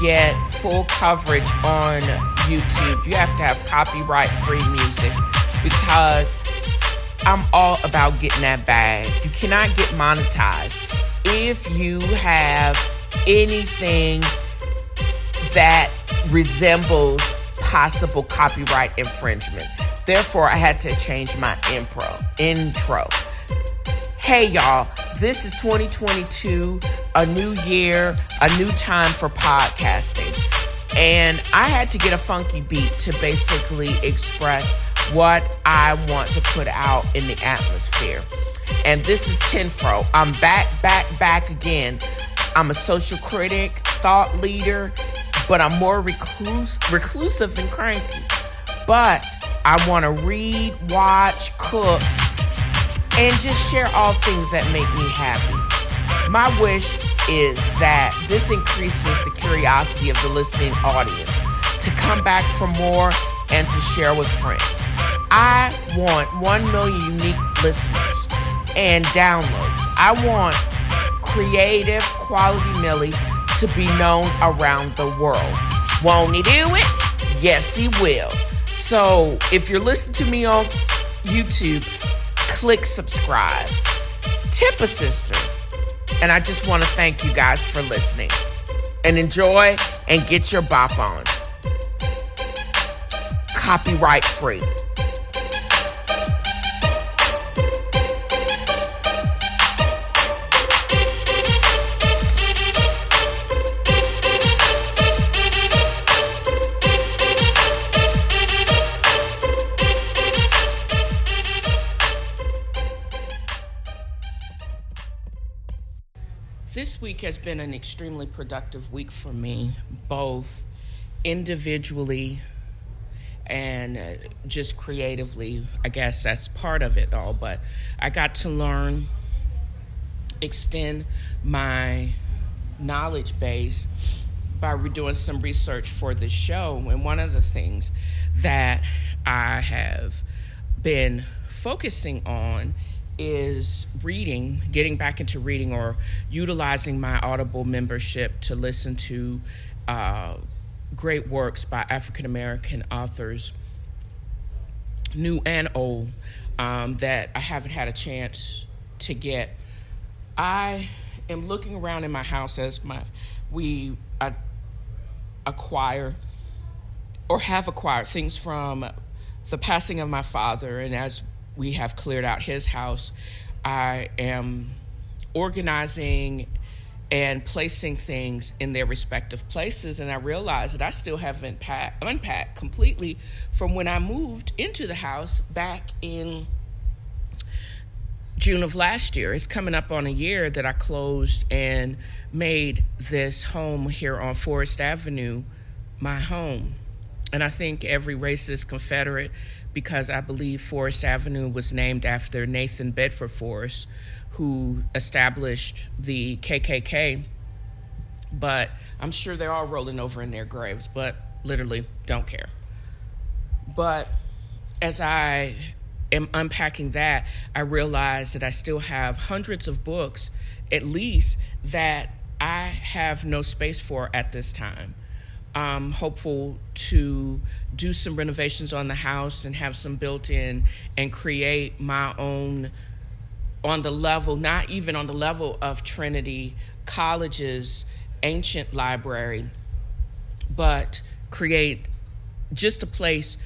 get full coverage on YouTube, you have to have copyright free music because I'm all about getting that bag. You cannot get monetized if you have anything that resembles possible copyright infringement. Therefore, I had to change my impro, intro. Hey y'all, this is 2022, a new year, a new time for podcasting. And I had to get a funky beat to basically express what I want to put out in the atmosphere. And this is TNFro. I'm back, back, back again. I'm a social critic, thought leader, but I'm more recluse, reclusive and cranky. But I want to read, watch, cook, and just share all things that make me happy. My wish is that this increases the curiosity of the listening audience to come back for more and to share with friends. I want 1 million unique listeners and downloads. I want creative quality Millie to be known around the world. Won't he do it? Yes, he will. So if you're listening to me on YouTube, click subscribe. Tip a sister. And I just want to thank you guys for listening. And enjoy and get your bop on. Copyright free. This week has been an extremely productive week for me, both individually and uh, just creatively. I guess that's part of it all, but I got to learn, extend my knowledge base by doing some research for this show. And one of the things that I have been focusing on is reading, getting back into reading, or utilizing my Audible membership to listen to uh, great works by African American authors, new and old, um, that I haven't had a chance to get. I am looking around in my house as my we uh, acquire or have acquired things from the passing of my father, and as we have cleared out his house. I am organizing and placing things in their respective places. And I realized that I still haven't pack, unpacked completely from when I moved into the house back in June of last year. It's coming up on a year that I closed and made this home here on Forest Avenue my home. And I think every racist Confederate because I believe Forest Avenue was named after Nathan Bedford Forrest, who established the KKK. But I'm sure they're all rolling over in their graves, but literally don't care. But as I am unpacking that, I realize that I still have hundreds of books, at least, that I have no space for at this time. I'm hopeful to do some renovations on the house and have some built in and create my own on the level, not even on the level of Trinity College's ancient library, but create just a place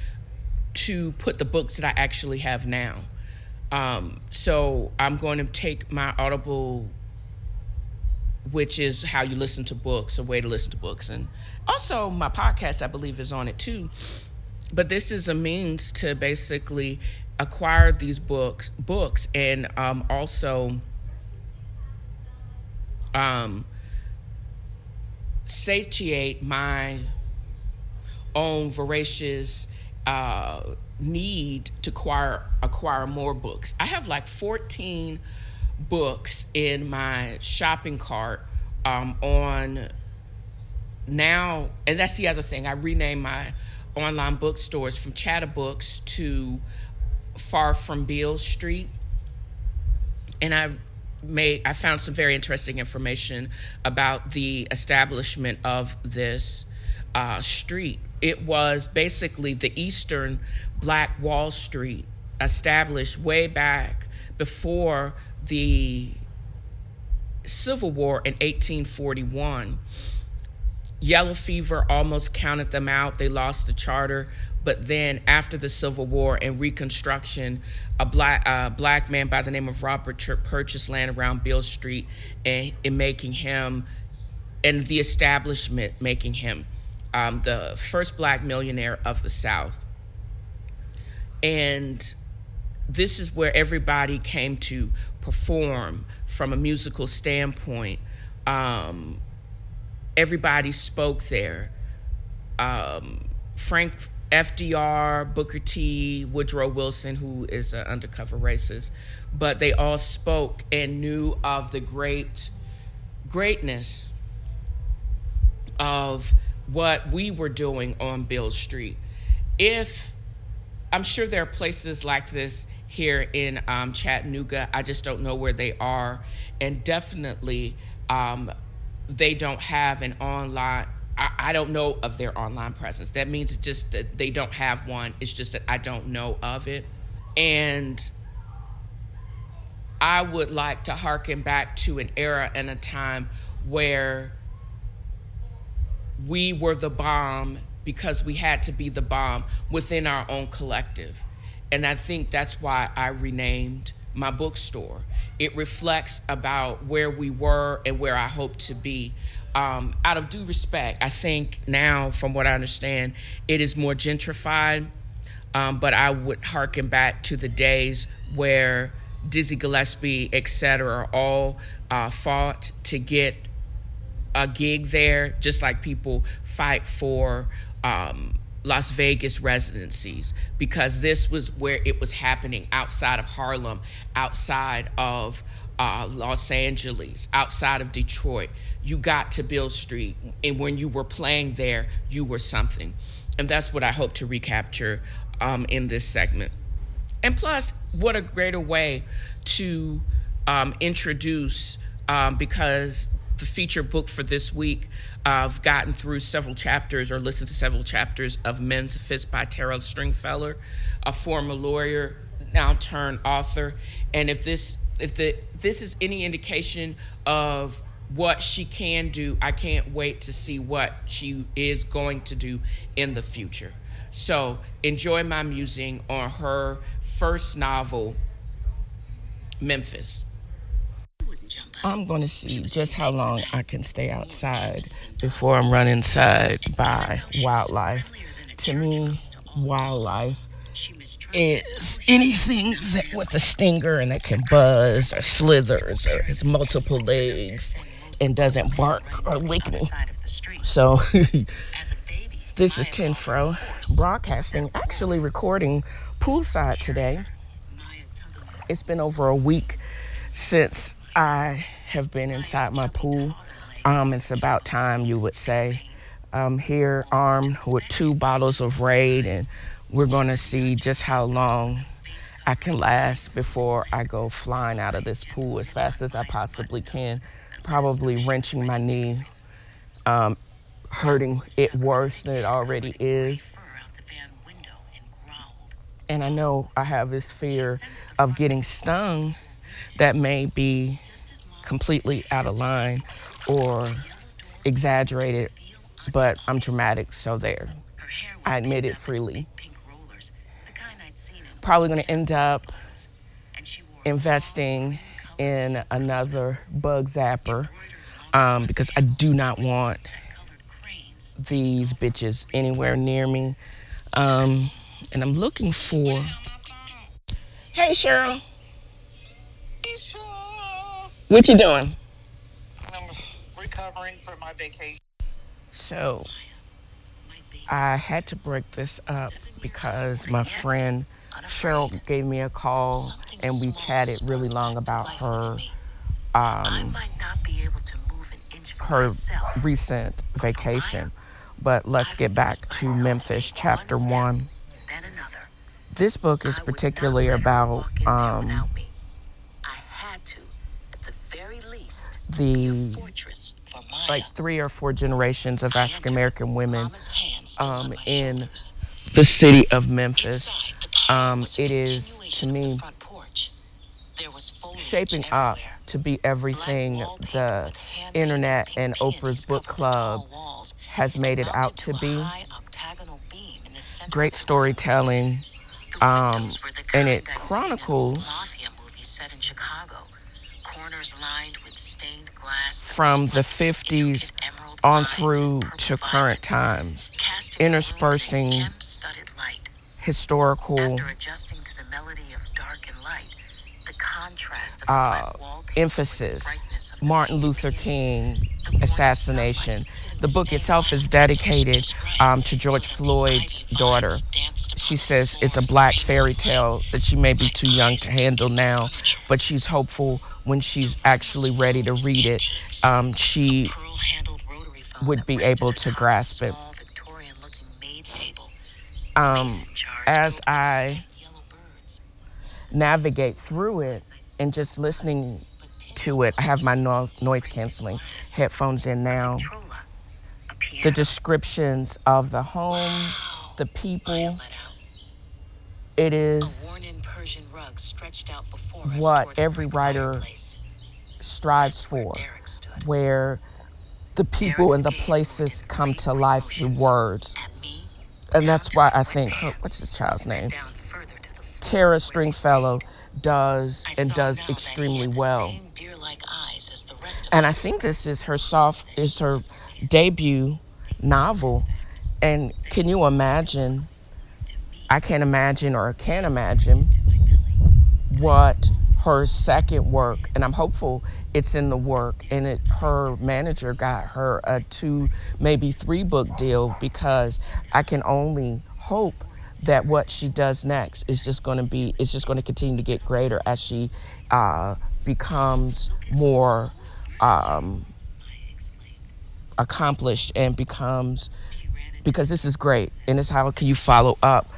to put the books that I actually have now. Um, so I'm going to take my Audible which is how you listen to books, a way to listen to books. And also, my podcast, I believe, is on it too. But this is a means to basically acquire these books, books, and um, also um, satiate my own voracious uh, need to acquire acquire more books. I have like fourteen books in my shopping cart um, on now, and that's the other thing. I renamed my online bookstores from Chatterbooks to Far from Beale Street, and I made I found some very interesting information about the establishment of this uh, street. It was basically the Eastern Black Wall Street established way back before the Civil War in 1841. Yellow fever almost counted them out. They lost the charter. But then, after the Civil War and Reconstruction, a black uh, black man by the name of Robert Church purchased land around Beale Street, and, in making him, and the establishment making him um, the first black millionaire of the South. And this is where everybody came to perform from a musical standpoint. Um, everybody spoke there. Um, Frank FDR, Booker T, Woodrow Wilson, who is an undercover racist, but they all spoke and knew of the great greatness of what we were doing on Beale Street. If I'm sure there are places like this here in um, Chattanooga, I just don't know where they are, and definitely um, they don't have an online. I, I don't know of their online presence. That means just that they don't have one. It's just that I don't know of it, and I would like to harken back to an era and a time where we were the bomb because we had to be the bomb within our own collective. And I think that's why I renamed my bookstore. It reflects about where we were and where I hope to be. Um, out of due respect, I think now, from what I understand, it is more gentrified. Um, but I would harken back to the days where Dizzy Gillespie, et cetera, all uh, fought to get a gig there, just like people fight for um, Las Vegas residencies, because this was where it was happening outside of Harlem, outside of uh, Los Angeles, outside of Detroit. You got to Beale Street, and when you were playing there, you were something. And that's what I hope to recapture um, in this segment. And plus, what a greater way to um, introduce, um, because the feature book for this week. I've gotten through several chapters or listened to several chapters of Memphis by Tara Stringfellow, a former lawyer, now turned author. And if this if the this is any indication of what she can do, I can't wait to see what she is going to do in the future. So enjoy my musing on her first novel, Memphis. I'm going to see just how long I can stay outside before I'm run inside by wildlife. To me, wildlife is anything that with a stinger and that can buzz or slithers or has multiple legs and doesn't bark or lick me. So this is TNFro broadcasting, actually recording poolside today. It's been over a week since I have been inside my pool. Um, it's about time, you would say. I'm here armed with two bottles of Raid, and we're going to see just how long I can last before I go flying out of this pool as fast as I possibly can. Probably wrenching my knee, um, hurting it worse than it already is. And I know I have this fear of getting stung that may be completely out of line or exaggerated, but I'm dramatic, so there. I admit it freely. Probably going to end up investing in another bug zapper um, because I do not want these bitches anywhere near me. Um, and I'm looking for. Hey, Cheryl. What you doing? I'm recovering from my vacation. So, I had to break this up because my friend Cheryl gave me a call and we chatted really long about her um, her recent vacation. But let's get back to Memphis, chapter one. This book is particularly about um, the like three or four generations of African American women um, in the city of Memphis. Um, it is to me shaping up to be everything the internet and Oprah's book club has made it out to be. Great storytelling, um, and it chronicles from the 50s on through to current times, interspersing historical adjusting to the melody of dark and light, the contrast uh, emphasis. Martin Luther King assassination. The book itself is dedicated um, to George Floyd's daughter. She says it's a black fairy tale that she may be too young to handle now, but she's hopeful when she's actually ready to read it, um, she would be able to grasp it. Um, as I navigate through it and just listening to it, I have my no- noise canceling headphones in now. The descriptions of the homes, the people, it is what every writer strives for, where the people and the places come to life through words. And that's why I think, her, what's this child's name? Tara Stringfellow does and does extremely well. And I think this is her soft is her debut novel. And can you imagine? I can't imagine or can't imagine what her second work, and I'm hopeful it's in the work. And it, her manager got her a two, maybe three book deal because I can only hope that what she does next is just going to be, it's just going to continue to get greater as she uh, becomes more um, accomplished and becomes, because this is great. And it's how can you follow up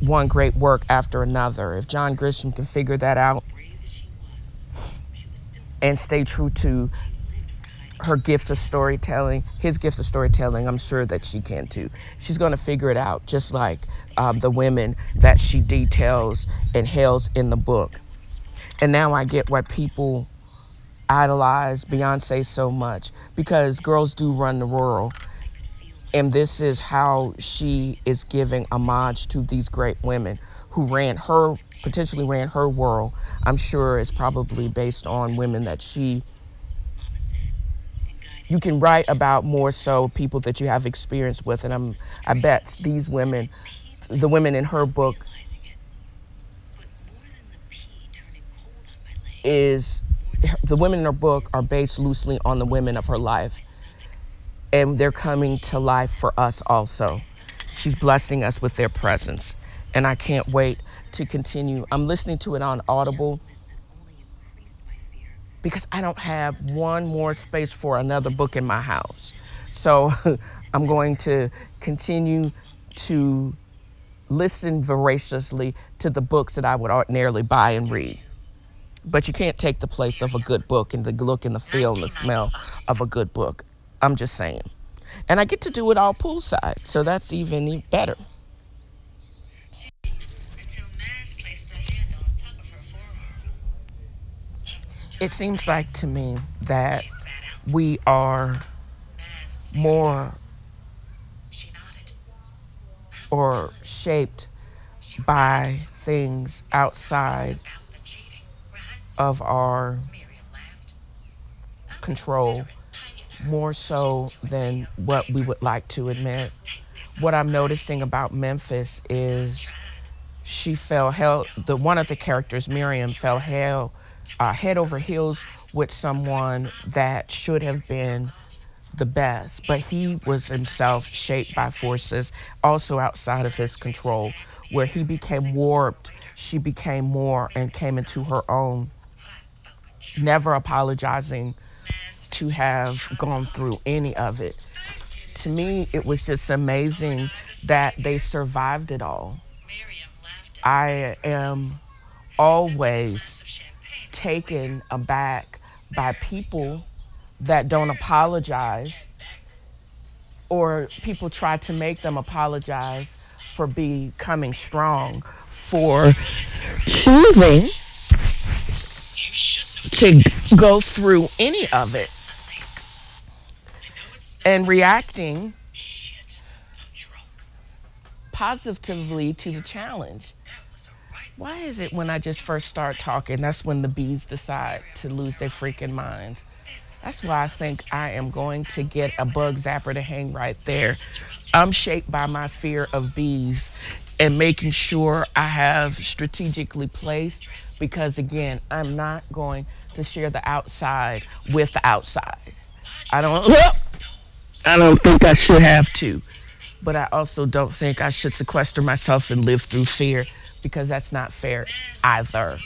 one great work after another. If John Grisham can figure that out and stay true to her gift of storytelling, his gift of storytelling, I'm sure that she can too. She's going to figure it out, just like um, the women that she details and hails in the book. And now I get why people idolize Beyonce so much because girls do run the world and this is how she is giving homage to these great women who ran her, potentially ran her world. I'm sure it's probably based on women that she. You can write about more so people that you have experience with, and I'm. I bet these women, the women in her book, is the women in her book are based loosely on the women of her life and they're coming to life for us also. She's blessing us with their presence, and I can't wait to continue. I'm listening to it on Audible because I don't have one more space for another book in my house. So I'm going to continue to listen voraciously to the books that I would ordinarily buy and read. But you can't take the place of a good book and the look and the feel and the smell of a good book. I'm just saying. And I get to do it all poolside, so that's even better. It seems like to me that we are more or shaped by things outside of our control more so than what we would like to admit. What I'm noticing about Memphis is she fell hell. The one of the characters, Miriam, fell hell uh, head over heels with someone that should have been the best, but he was himself shaped by forces also outside of his control, where he became warped. She became more and came into her own, never apologizing to have gone through any of it. To me, it was just amazing that they survived it all. I am always taken aback by people that don't apologize or people try to make them apologize for becoming strong, for choosing to go through any of it and reacting positively to the challenge. Why is it when I just first start talking, that's when the bees decide to lose their freaking minds? That's why I think I am going to get a bug zapper to hang right there. I'm shaped by my fear of bees and making sure I have strategically placed because again, I'm not going to share the outside with the outside. I don't I don't think I should have to. But I also don't think I should sequester myself and live through fear because that's not fair either.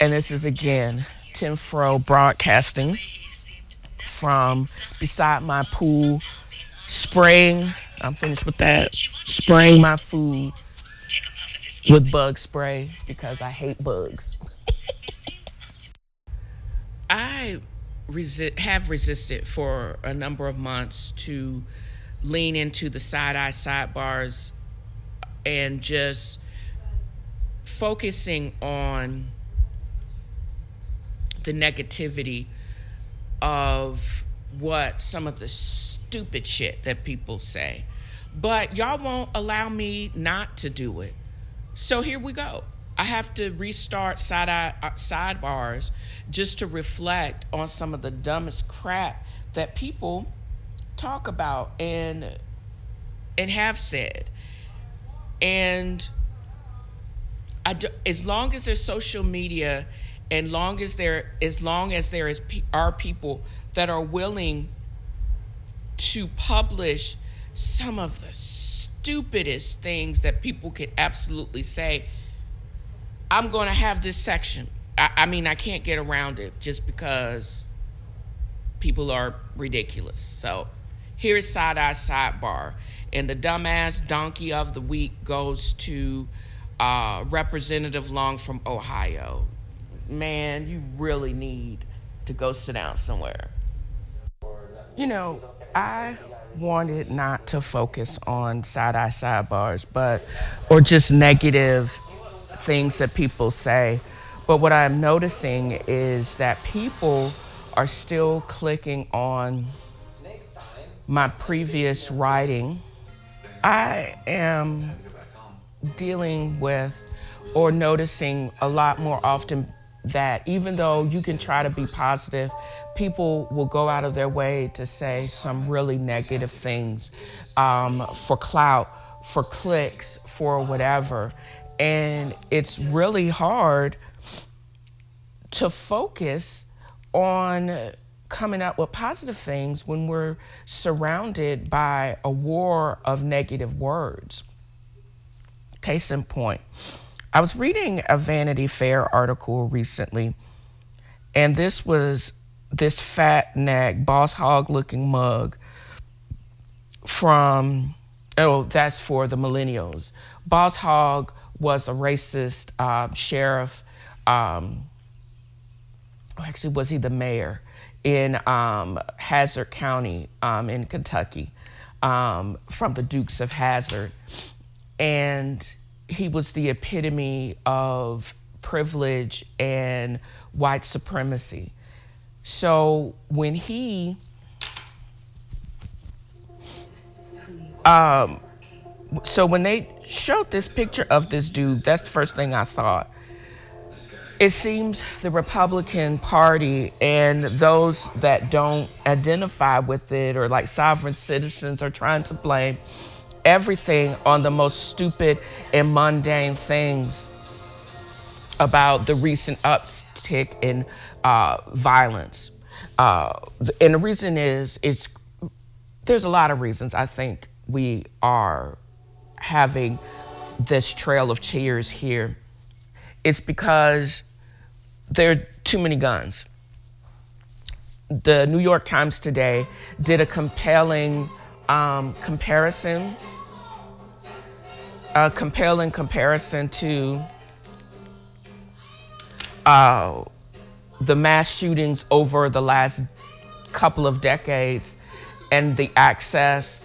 And this is again TNFro broadcasting from beside my pool, spraying. I'm finished with that. Spraying my food with bug spray because I hate bugs. I have resisted for a number of months to lean into the side eye sidebars and just focusing on the negativity of what some of the stupid shit that people say. But y'all won't allow me not to do it. So here we go. I have to restart side eye, uh, sidebars just to reflect on some of the dumbest crap that people talk about and and have said. And I do, as long as there's social media and long as there as long as there is are people that are willing to publish some of the stupidest things that people could absolutely say. I'm going to have this section. I, I, mean i can't get around it just because people are ridiculous. So here's side eye sidebar. And the dumbass donkey of the week goes to uh, representative long from ohio. Man, you really need to go sit down somewhere. You know, I wanted not to focus on side eye sidebars, but or just negative things that people say. But what I'm noticing is that people are still clicking on my previous writing. I am dealing with or noticing a lot more often that even though you can try to be positive, people will go out of their way to say some really negative things um, for clout, for clicks, for whatever. And it's really hard to focus on coming up with positive things when we're surrounded by a war of negative words. Case in point, I was reading a Vanity Fair article recently, and this was this fat neck, boss hog looking mug from, oh, that's for the millennials. Boss hog was a racist uh, sheriff. Um, actually, was he the mayor in um, Hazzard County um, in Kentucky um, from the Dukes of Hazzard? And he was the epitome of privilege and white supremacy. So when he um so when they showed this picture of this dude, that's the first thing I thought. It seems the Republican Party and those that don't identify with it or like sovereign citizens are trying to blame everything on the most stupid and mundane things about the recent uptick in uh, violence. Uh, and the reason is, it's there's a lot of reasons I think we are having this trail of tears here. It's because there are too many guns. The New York Times today did a compelling um, comparison a compelling comparison to uh, the mass shootings over the last couple of decades and the access.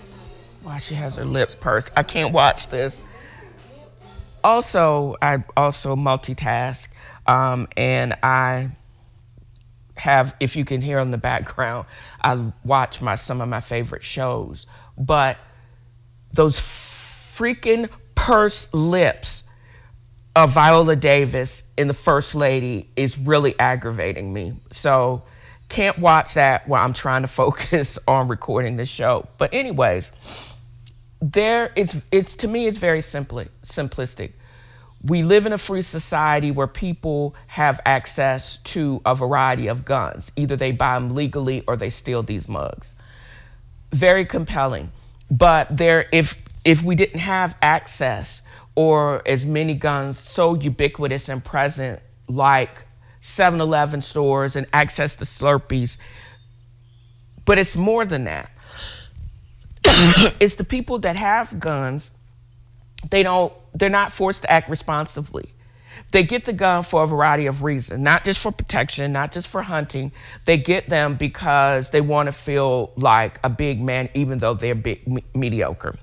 Why she has her lips pursed. I can't watch this. Also, I also multitask, um, and I have, if you can hear in the background, I watch my some of my favorite shows. But those freaking pursed lips of Viola Davis in the First Lady is really aggravating me. So can't watch that while I'm trying to focus on recording the show. But anyways, there is it's to me it's very simply simplistic we live in a free society where people have access to a variety of guns. Either they buy them legally or they steal these mugs. Very compelling. But there, if if we didn't have access or as many guns so ubiquitous and present like 7-Eleven stores and access to Slurpees, but it's more than that. it's the people that have guns they don't they're not forced to act responsibly. They get the gun for a variety of reasons, not just for protection, not just for hunting. They get them because they want to feel like a big man, even though they're big, me- mediocre.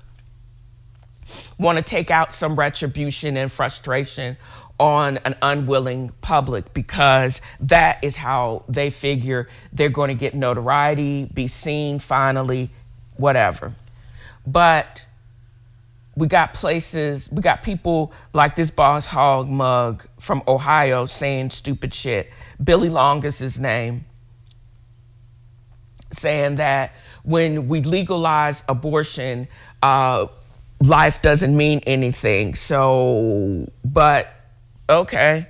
Want to take out some retribution and frustration on an unwilling public because that is how they figure they're going to get notoriety, be seen finally, whatever. But we got places, we got people like this Boss hog mug from Ohio saying stupid shit. Billy Long is his name, saying that when we legalize abortion, uh, life doesn't mean anything. So, but okay,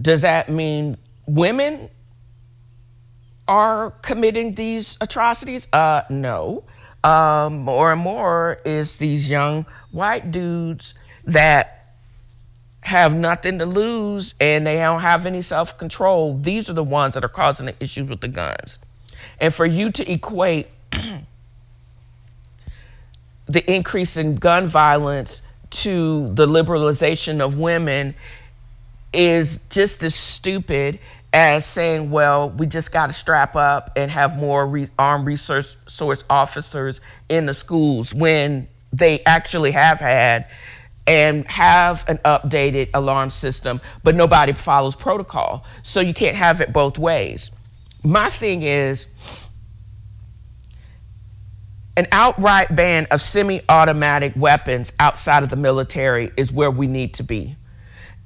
does that mean women are committing these atrocities? Uh, no um, more and more is these young white dudes that have nothing to lose and they don't have any self control. These are the ones that are causing the issues with the guns. And for you to equate the increase in gun violence to the liberalization of women is just as stupid as saying, well, we just got to strap up and have more re- armed resource source officers in the schools when they actually have had and have an updated alarm system, but nobody follows protocol. So you can't have it both ways. My thing is an outright ban of semi automatic weapons outside of the military is where we need to be.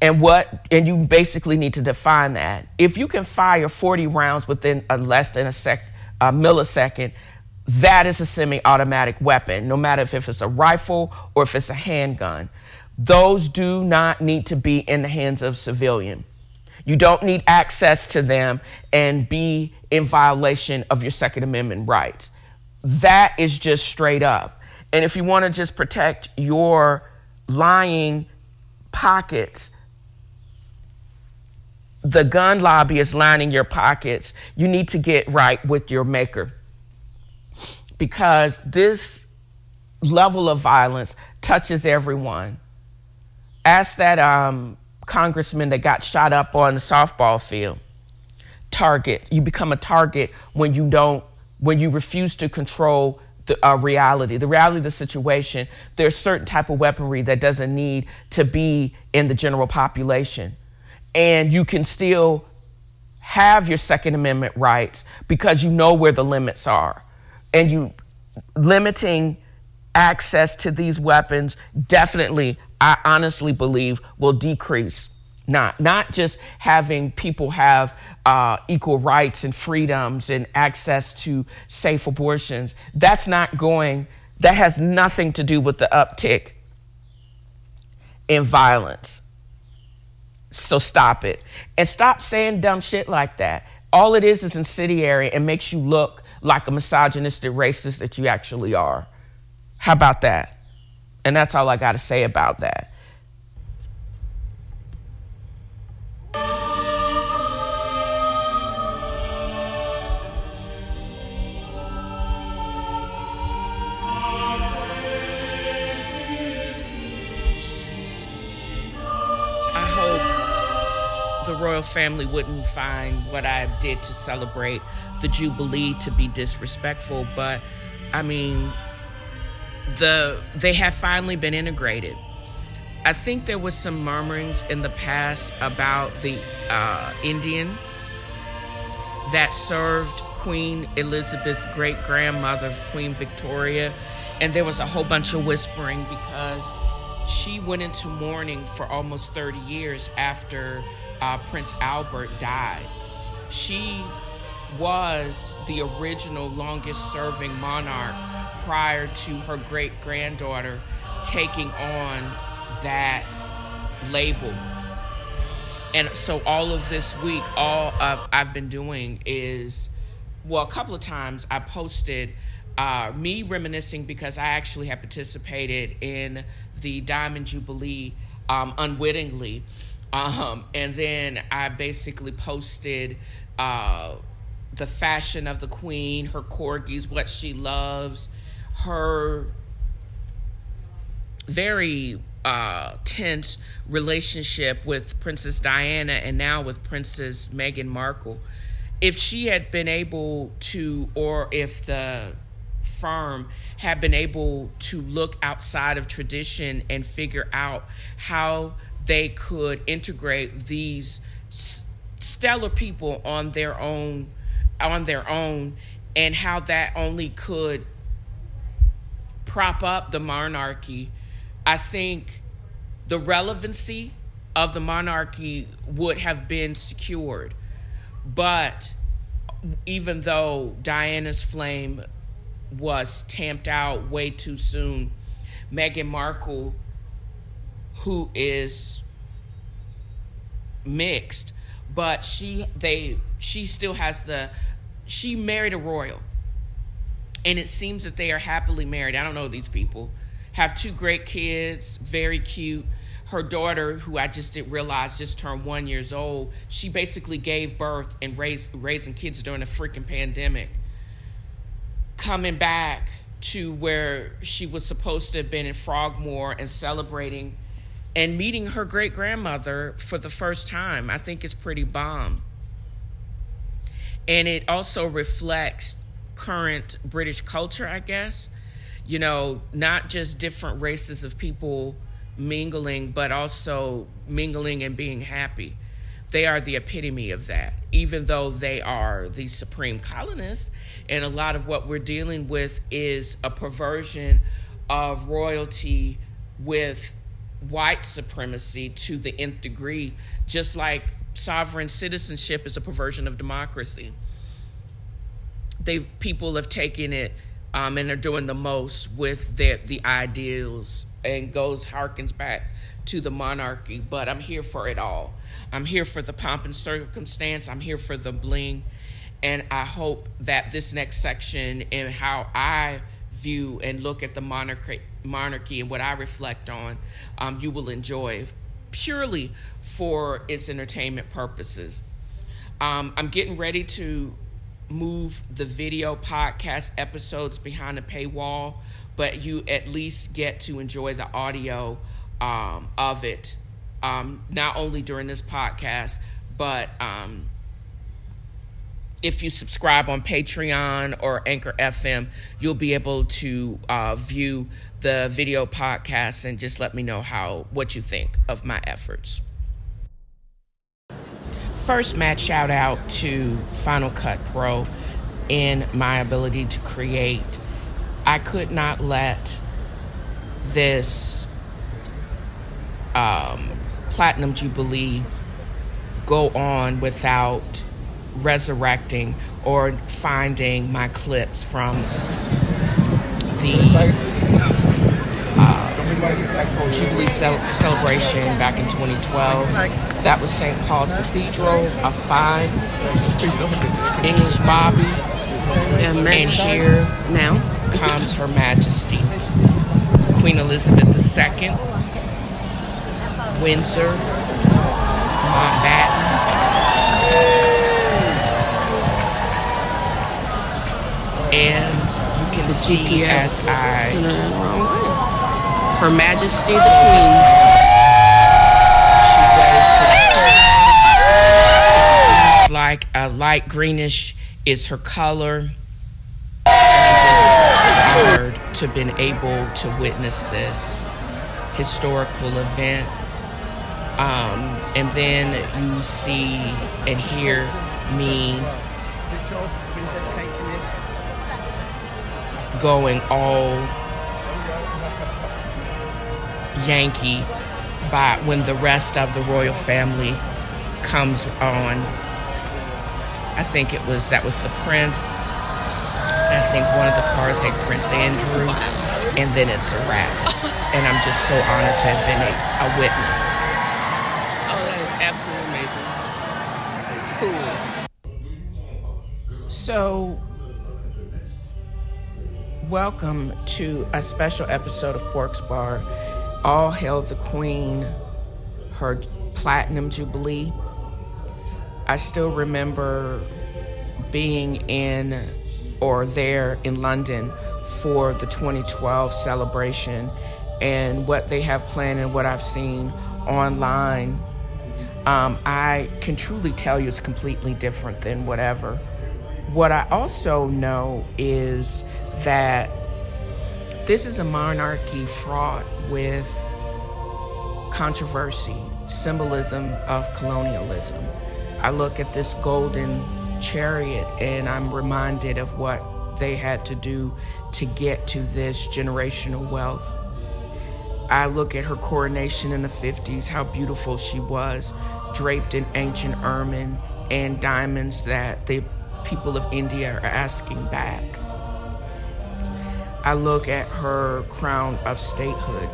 And what and you basically need to define that. If you can fire 40 rounds within a less than a sec a millisecond that is a semi-automatic weapon no matter if it's a rifle or if it's a handgun. Those do not need to be in the hands of civilian. You don't need access to them and be in violation of your second amendment rights that is just straight up and if you want to just protect your lying pockets the gun lobby is lining your pockets, you need to get right with your maker. Because this level of violence touches everyone. Ask that um, congressman that got shot up on the softball field. Target. You become a target when you don't, when you refuse to control the uh, reality, the reality of the situation. There's certain type of weaponry that doesn't need to be in the general population and you can still have your Second Amendment rights because you know where the limits are. And you limiting access to these weapons definitely, I honestly believe, will decrease. Not not just having people have uh, equal rights and freedoms and access to safe abortions. That's not going. That has nothing to do with the uptick in violence. So stop it. And stop saying dumb shit like that. All it is is incendiary and makes you look like a misogynistic racist that you actually are. How about that? And that's all I got to say about that. Royal family wouldn't find what I did to celebrate the Jubilee to be disrespectful, but I mean, the they have finally been integrated. I think there was some murmurings in the past about the uh, Indian that served Queen Elizabeth's great grandmother, Queen Victoria, and there was a whole bunch of whispering because she went into mourning for almost 30 years after uh, Prince Albert died. She was the original longest serving monarch prior to her great granddaughter taking on that label. And so all of this week, all I've been doing is, well, a couple of times I posted uh, me reminiscing because I actually had participated in the Diamond Jubilee um, unwittingly. Um, and then I basically posted uh, the fashion of the queen, her corgis, what she loves, her very uh, tense relationship with Princess Diana and now with Princess Meghan Markle. If she had been able to, or if the firm had been able to look outside of tradition and figure out how they could integrate these stellar people on their own on their own and how that only could prop up the monarchy. I think the relevancy of the monarchy would have been secured but even though diana's flame was tamped out way too soon meghan markle who is mixed, but she they she still has the she married a royal. And it seems that they are happily married. I don't know these people. Have two great kids, very cute. Her daughter, who I just didn't realize just turned one years old, she basically gave birth and raised raising kids during a freaking pandemic. Coming back to where she was supposed to have been in Frogmore and celebrating and meeting her great grandmother for the first time, I think is pretty bomb. And it also reflects current British culture, I guess. You know, not just different races of people mingling, but also mingling and being happy. They are the epitome of that, even though they are the supreme colonists. And a lot of what we're dealing with is a perversion of royalty with white supremacy to the nth degree, just like sovereign citizenship is a perversion of democracy. They people have taken it um, and are doing the most with their the ideals and goes harkens back to the monarchy. But I'm here for it all. I'm here for the pomp and circumstance. I'm here for the bling, and I hope that this next section and how I view and look at the monarchy, monarchy and what I reflect on, um, you will enjoy purely for its entertainment purposes. Um, I'm getting ready to move the video podcast episodes behind a paywall, but you at least get to enjoy the audio um, of it, um, not only during this podcast, but um, if you subscribe on Patreon or Anchor FM, you'll be able to uh, view the video podcast and just let me know how what you think of my efforts. First, Matt, shout out to Final Cut Pro in my ability to create. I could not let this um, Platinum Jubilee go on without resurrecting or finding my clips from the uh, Jubilee celebration back in 2012. That was St. Paul's Cathedral, a five, English Bobby, and here now comes Her Majesty, Queen Elizabeth II, Windsor, and you can the see GPS as I Her Majesty the Queen. She like a light greenish is her color. I'm just honored to been able to witness this historical event. Um, and then you see and hear me going all Yankee by when the rest of the royal family comes on. I think it was that was the prince. I think one of the cars had Prince Andrew, and then it's a wrap. And I'm just so honored to have been a, a witness. Oh, that is absolutely amazing. It's cool. So, welcome to a special episode of Quarks Bar. All hail the Queen, her platinum jubilee. I still remember being in or there in London for the 2012 celebration and what they have planned and what I've seen online. Um, I can truly tell you it's completely different than whatever. What I also know is that this is a monarchy fraught with controversy, symbolism of colonialism. I look at this golden chariot and I'm reminded of what they had to do to get to this generational wealth. I look at her coronation in the 50s, how beautiful she was, draped in ancient ermine and diamonds that the people of India are asking back. I look at her crown of statehood,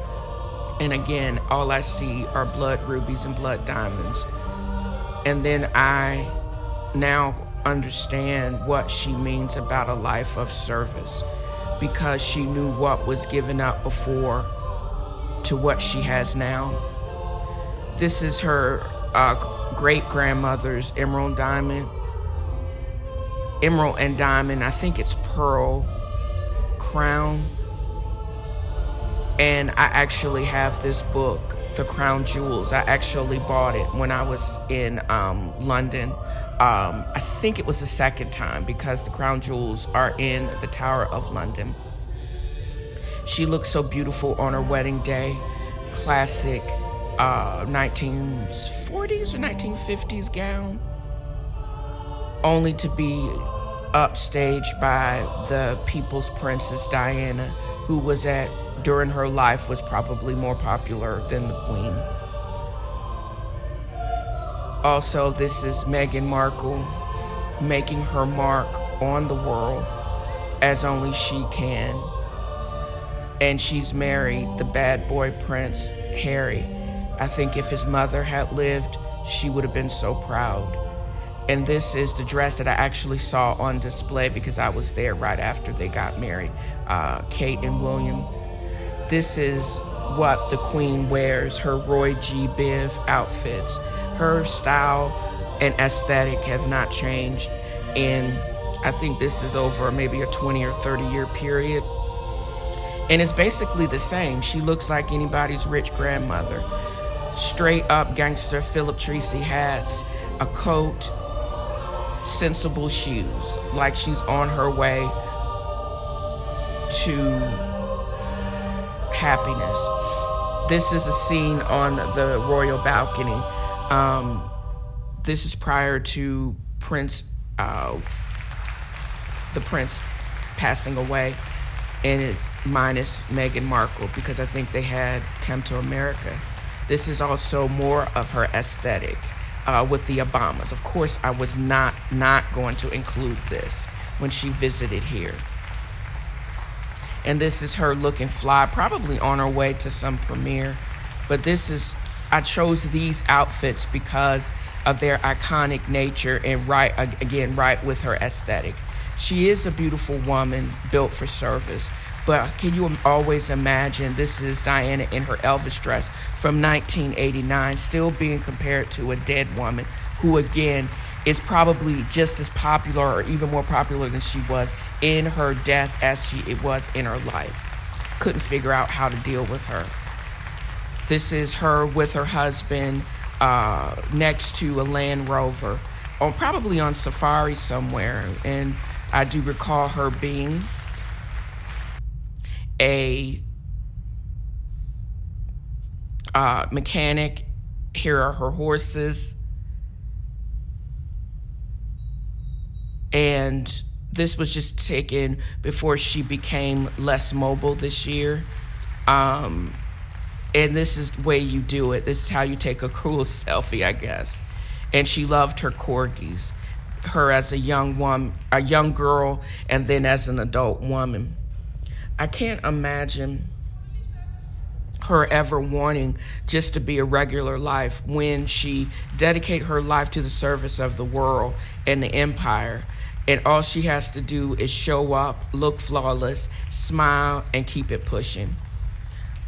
and again, all I see are blood rubies and blood diamonds. And then I now understand what she means about a life of service because she knew what was given up before to what she has now. This is her uh, great grandmother's emerald diamond. Emerald and diamond, I think it's pearl crown. And I actually have this book, The Crown Jewels. I actually bought it when I was in um, London. Um, I think it was the second time because the Crown Jewels are in the Tower of London. She looks so beautiful on her wedding day. Classic uh, 1940s or 1950s gown. Only to be upstaged by the People's Princess Diana, who was at, during her life, was probably more popular than the Queen. Also, this is Meghan Markle making her mark on the world as only she can. And she's married the bad boy prince, Harry. I think if his mother had lived, she would have been so proud. And this is the dress that I actually saw on display because I was there right after they got married, uh, Kate and William. This is what the Queen wears, her Roy G. Biv outfits her style and aesthetic has not changed. And I think this is over maybe a 20 or 30 year period. And it's basically the same. She looks like anybody's rich grandmother. Straight up gangster Philip Treacy hats, a coat, sensible shoes, like she's on her way to happiness. This is a scene on the royal balcony um, this is prior to Prince, uh, the Prince passing away, and it, minus Meghan Markle because I think they had come to America. This is also more of her aesthetic uh, with the Obamas. Of course, I was not not going to include this when she visited here. And this is her looking fly, probably on her way to some premiere. But this is I chose these outfits because of their iconic nature and right again right with her aesthetic. She is a beautiful woman built for service. But can you always imagine this is Diana in her Elvis dress from 1989 still being compared to a dead woman who again is probably just as popular or even more popular than she was in her death as she it was in her life. Couldn't figure out how to deal with her. This is her with her husband uh, next to a Land Rover. on probably on safari somewhere. And I do recall her being a uh, mechanic. Here are her horses. And this was just taken before she became less mobile this year. Um, and this is the way you do it. This is how you take a cool selfie, I guess. And she loved her corgis, her as a young woman, a young girl, and then as an adult woman. I can't imagine her ever wanting just to be a regular life when she dedicated her life to the service of the world and the empire and all she has to do is show up, look flawless, smile, and keep it pushing.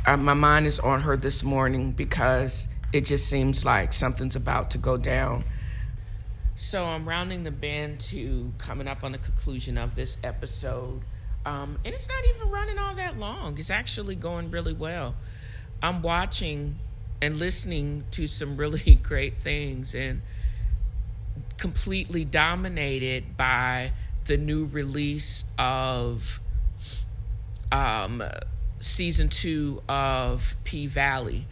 Uh, my mind is on her this morning because it just seems like something's about to go down. So I'm rounding the bend to coming up on the conclusion of this episode. Um, and it's not even running all that long. It's actually going really well. I'm watching and listening to some really great things and completely dominated by the new release of um, season two of P Valley.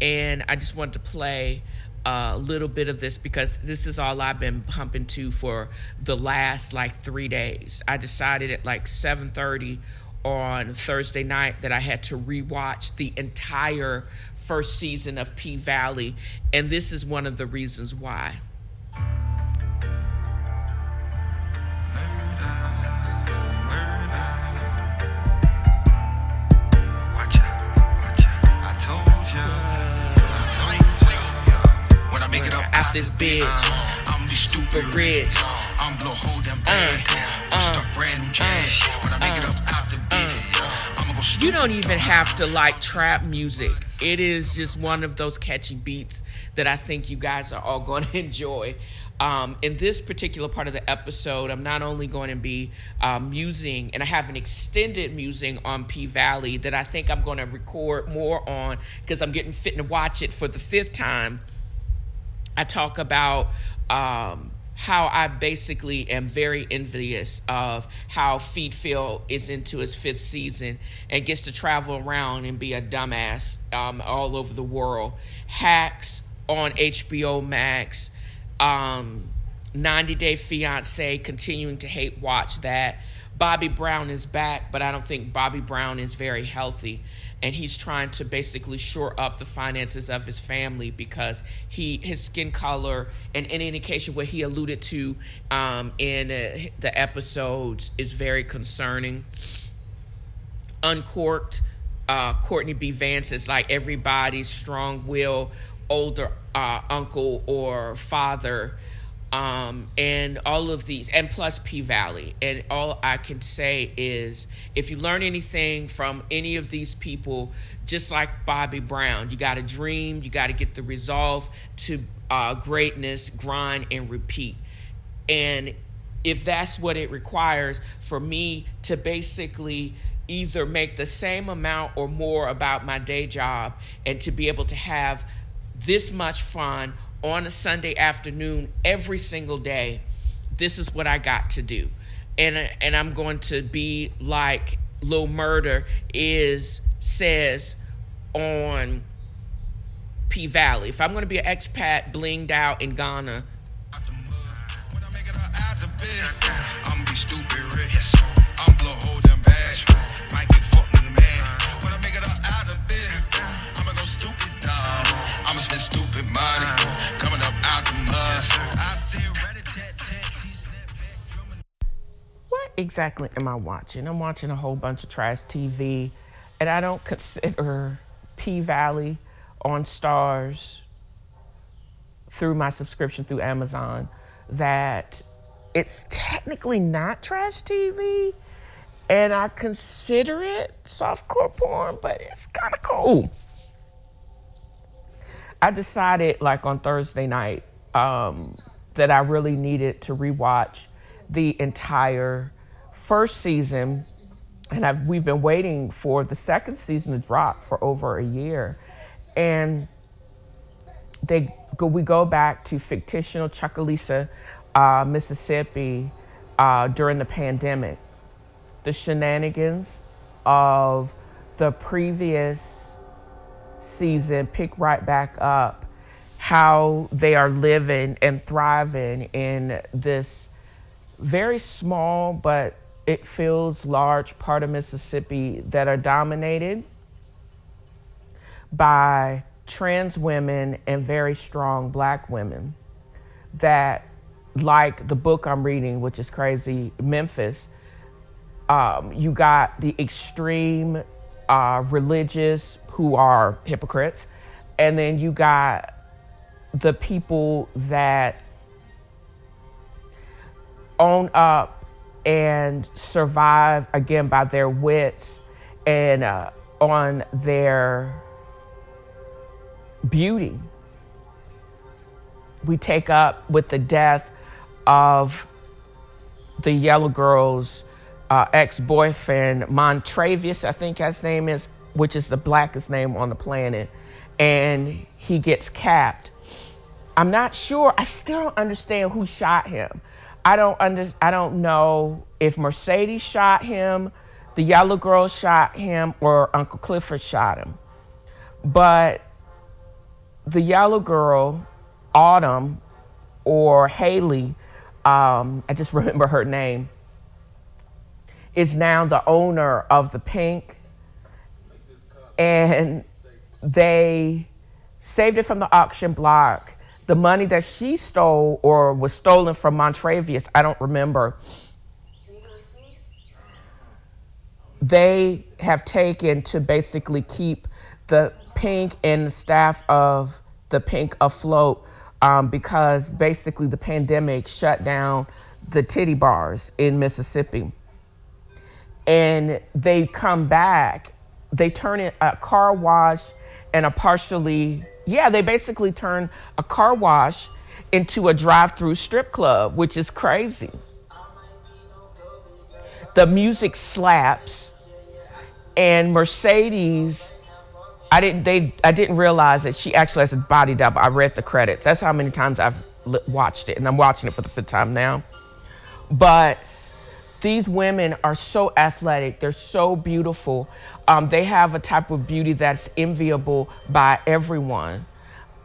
And I just wanted to play a little bit of this because this is all I've been pumping to for the last like three days. I decided at like 7:30 on Thursday night that I had to rewatch the entire first season of P Valley, and this is one of the reasons why. Out this bitch, I'm the stupid rich. I'm blow hold them bag. Uh, brand new When I make it up out the bitch, you don't even have to like trap music. It is just one of those catchy beats that I think you guys are all going to enjoy. Um, in this particular part of the episode, I'm not only going to be uh, musing, and I have an extended musing on P Valley that I think I'm going to record more on because I'm getting fit to watch it for the fifth time. I talk about um, how I basically am very envious of how Feed Phil is into his fifth season and gets to travel around and be a dumbass um, all over the world. Hacks on HBO Max um, 90 Day Fiance, continuing to hate watch that. Bobby Brown is back, but I don't think Bobby Brown is very healthy. And he's trying to basically shore up the finances of his family because he his skin color and any indication what he alluded to um, in uh, the episodes is very concerning. Uncorked, uh, Courtney B. Vance is like everybody's strong will older uh, uncle or father um, and all of these, and plus P Valley. And all I can say is if you learn anything from any of these people, just like Bobby Brown, you got to dream, you got to get the resolve to uh, greatness, grind, and repeat. And if that's what it requires for me to basically either make the same amount or more about my day job and to be able to have this much fun on a Sunday afternoon every single day. This is what I got to do. And and I'm going to be like Lil Murder is says on P Valley. If I'm going to be an expat blinged out in Ghana, exactly am I watching? I'm watching a whole bunch of trash TV, and I don't consider P Valley on Starz through my subscription through Amazon that it's technically not trash TV, and I consider it softcore porn, but it's kind of cool. I decided like on Thursday night um, that I really needed to rewatch the entire first season, and I've, we've been waiting for the second season to drop for over a year, and they go, we go back to fictional Chucalissa uh, Mississippi uh, during the pandemic. The shenanigans of the previous season pick right back up how they are living and thriving in this very small but it feels large part of Mississippi that are dominated by trans women and very strong black women that like the book I'm reading, which is crazy, Memphis, um, you got the extreme uh, religious who are hypocrites, and then you got the people that own up and survive again by their wits and uh, on their beauty. We take up with the death of the Yellow Girl's uh, ex boyfriend, Montravius, I think his name is, which is the blackest name on the planet, and he gets capped. I'm not sure. I still don't understand who shot him. I don't under, I don't know if Mercedes shot him, the Yellow Girl shot him, or Uncle Clifford shot him. But the Yellow Girl, Autumn, or Haley, um, I just remember her name, is now the owner of the Pink. And they saved it from the auction block. The money that she stole or was stolen from Montravius, I don't remember. They have taken to basically keep the Pink and the staff of the Pink afloat um, because basically the pandemic shut down the titty bars in Mississippi. And they come back, they turn it a car wash and a partially, yeah, they basically turn a car wash into a drive through strip club, which is crazy. The music slaps, and Mercedes I didn't they I didn't realize that she actually has a body double. I read the credits. That's how many times I've watched it, and I'm watching it for the fifth time now. But these women are so athletic. They're so beautiful. Um, they have a type of beauty that's enviable by everyone.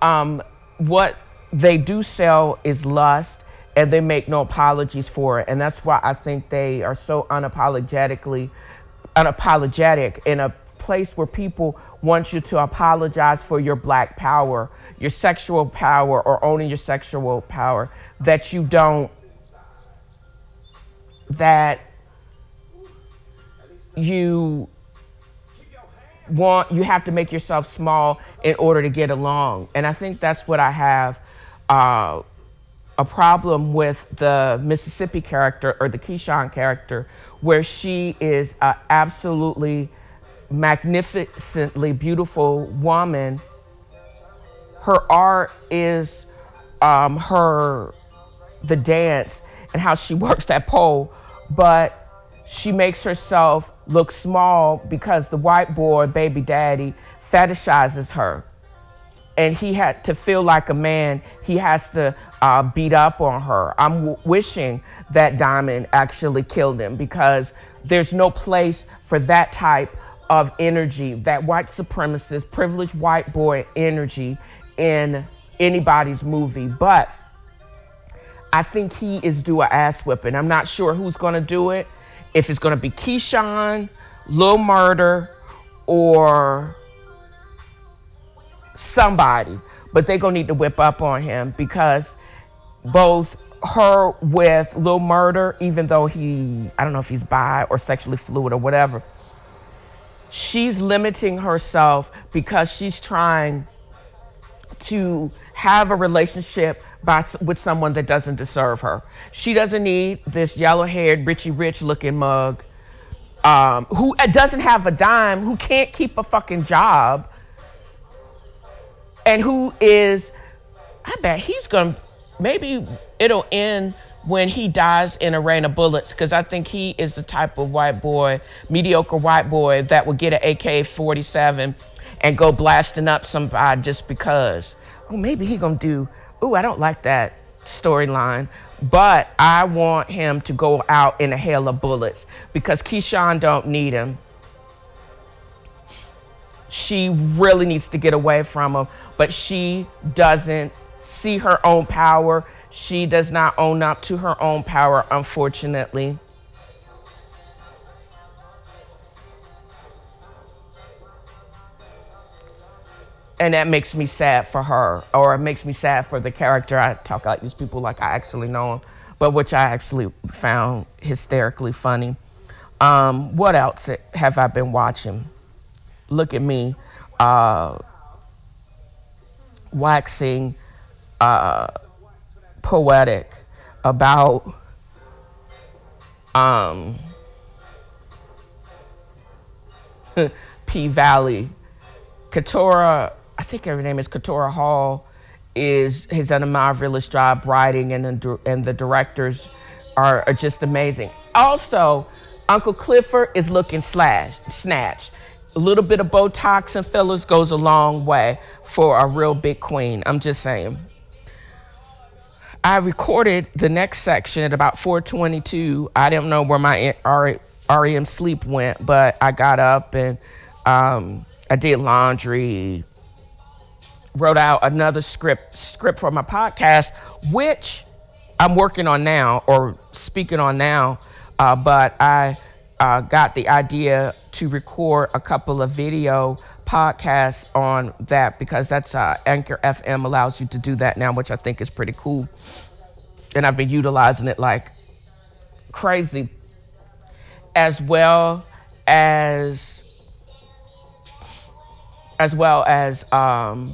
Um, what they do sell is lust, and they make no apologies for it. And that's why I think they are so unapologetically unapologetic in a place where people want you to apologize for your black power, your sexual power, or owning your sexual power, that you don't, that you want, you have to make yourself small in order to get along. And I think that's what I have. Uh, a problem with the Mississippi character or the Keyshawn character, where she is an absolutely magnificently beautiful woman. Her art is um, her the dance and how she works that pole, but she makes herself look small because the white boy, baby daddy, fetishizes her. And he had to feel like a man, he has to uh, beat up on her. I'm w- wishing that Diamond actually killed him because there's no place for that type of energy, that white supremacist, privileged white boy energy in anybody's movie. But I think he is due a ass whipping. I'm not sure who's going to do it. If it's going to be Keyshawn, Lil Murder, or somebody. But they're going to need to whip up on him because both her with Lil Murder, even though he, I don't know if he's bi or sexually fluid or whatever, she's limiting herself because she's trying to have a relationship by, with someone that doesn't deserve her. She doesn't need this yellow haired, Richie Rich looking mug um, who doesn't have a dime, who can't keep a fucking job, and who is, I bet he's going to, maybe it'll end when he dies in a rain of bullets because I think he is the type of white boy, mediocre white boy that would get an AK 47 and go blasting up somebody just because. Oh, maybe he gonna do. Oh, I don't like that storyline, but I want him to go out in a hail of bullets because Keyshawn don't need him. She really needs to get away from him, but she doesn't see her own power. She does not own up to her own power, unfortunately. And that makes me sad for her, or it makes me sad for the character. I talk like these people like I actually know him, but which I actually found hysterically funny. Um, what else have I been watching? Look at me, uh, waxing uh, poetic about um, P Valley. Katori I think her name is Katori Hall, is has done a marvelous job writing, and the, and the directors are, are just amazing. Also, Uncle Clifford is looking slash snatch. A little bit of Botox and fillers goes a long way for a real big queen. I'm just saying. I recorded the next section at about 4:22. I didn't know where my REM sleep went, but I got up and um, I did laundry, wrote out another script script for my podcast, which I'm working on now or speaking on now. Uh, but I uh, got the idea to record a couple of video podcasts on that because that's uh, Anchor FM allows you to do that now, which I think is pretty cool. And I've been utilizing it like crazy, as well as as well as um,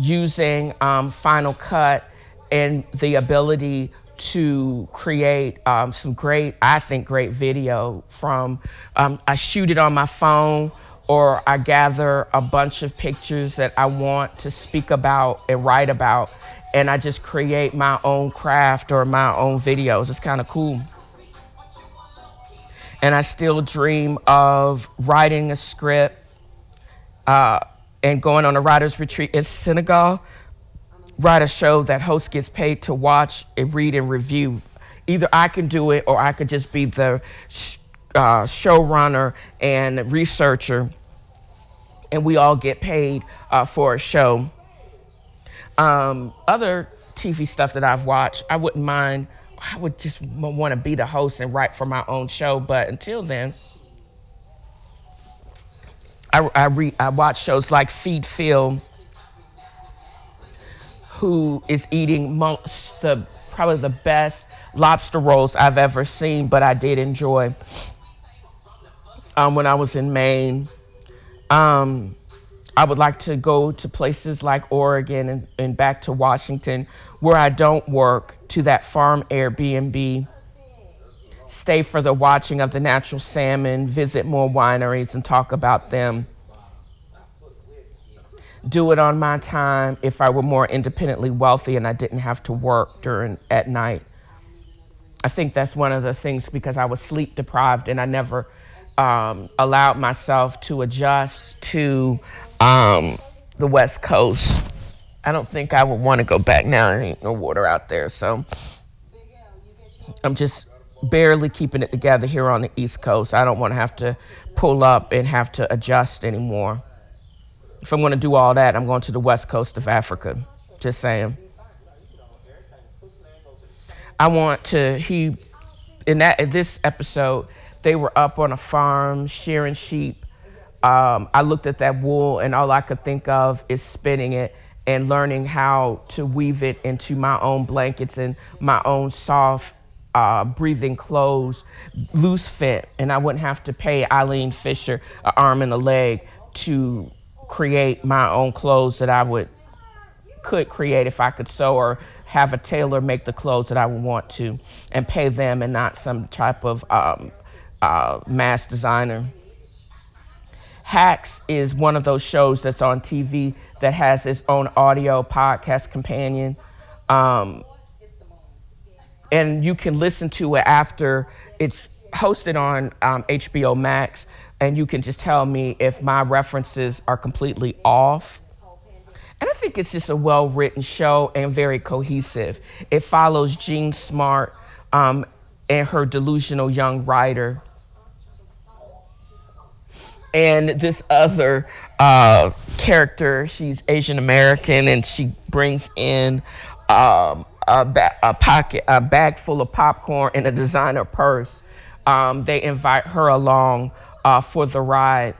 using um, Final Cut and the ability to create um, some great, I think, great video from. Um, I shoot it on my phone or I gather a bunch of pictures that I want to speak about and write about, and I just create my own craft or my own videos. It's kind of cool. And I still dream of writing a script. Uh, and going on a writer's retreat in Senegal, write a show that host gets paid to watch and read and review. Either I can do it or I could just be the uh, showrunner and researcher, and we all get paid uh, for a show. Um, other TV stuff that I've watched, I wouldn't mind. I would just want to be the host and write for my own show, but until then, I, I, re, I watch shows like Feed Phil, who is eating most the probably the best lobster rolls I've ever seen, but I did enjoy um, when I was in Maine. Um, I would like to go to places like Oregon and, and back to Washington where I don't work to that farm Airbnb stay for the watching of the natural salmon, visit more wineries and talk about them. Do it on my time if I were more independently wealthy and I didn't have to work during at night. I think that's one of the things because I was sleep deprived and I never um, allowed myself to adjust to um, the West Coast. I don't think I would want to go back now. There ain't no water out there, so I'm just barely keeping it together here on the East Coast. I don't want to have to pull up and have to adjust anymore. If I'm going to do all that, I'm going to the West Coast of Africa. Just saying. I want to he in that in this episode they were up on a farm shearing sheep. Um, I looked at that wool and all I could think of is spinning it and learning how to weave it into my own blankets and my own soft uh, breathing clothes, loose fit, and I wouldn't have to pay Eileen Fisher an arm and a leg to create my own clothes that I would could create if I could sew or have a tailor make the clothes that I would want to and pay them and not some type of um, uh, mass designer. Hacks is one of those shows that's on TV that has its own audio podcast companion. Um, and you can listen to it after it's hosted on um, HBO Max, and you can just tell me if my references are completely off. And I think it's just a well written show and very cohesive. It follows Jean Smart um, and her delusional young writer. And this other uh, character, she's Asian American, and she brings in um, a, ba- a pocket, a bag full of popcorn and a designer purse. Um, they invite her along uh, for the ride.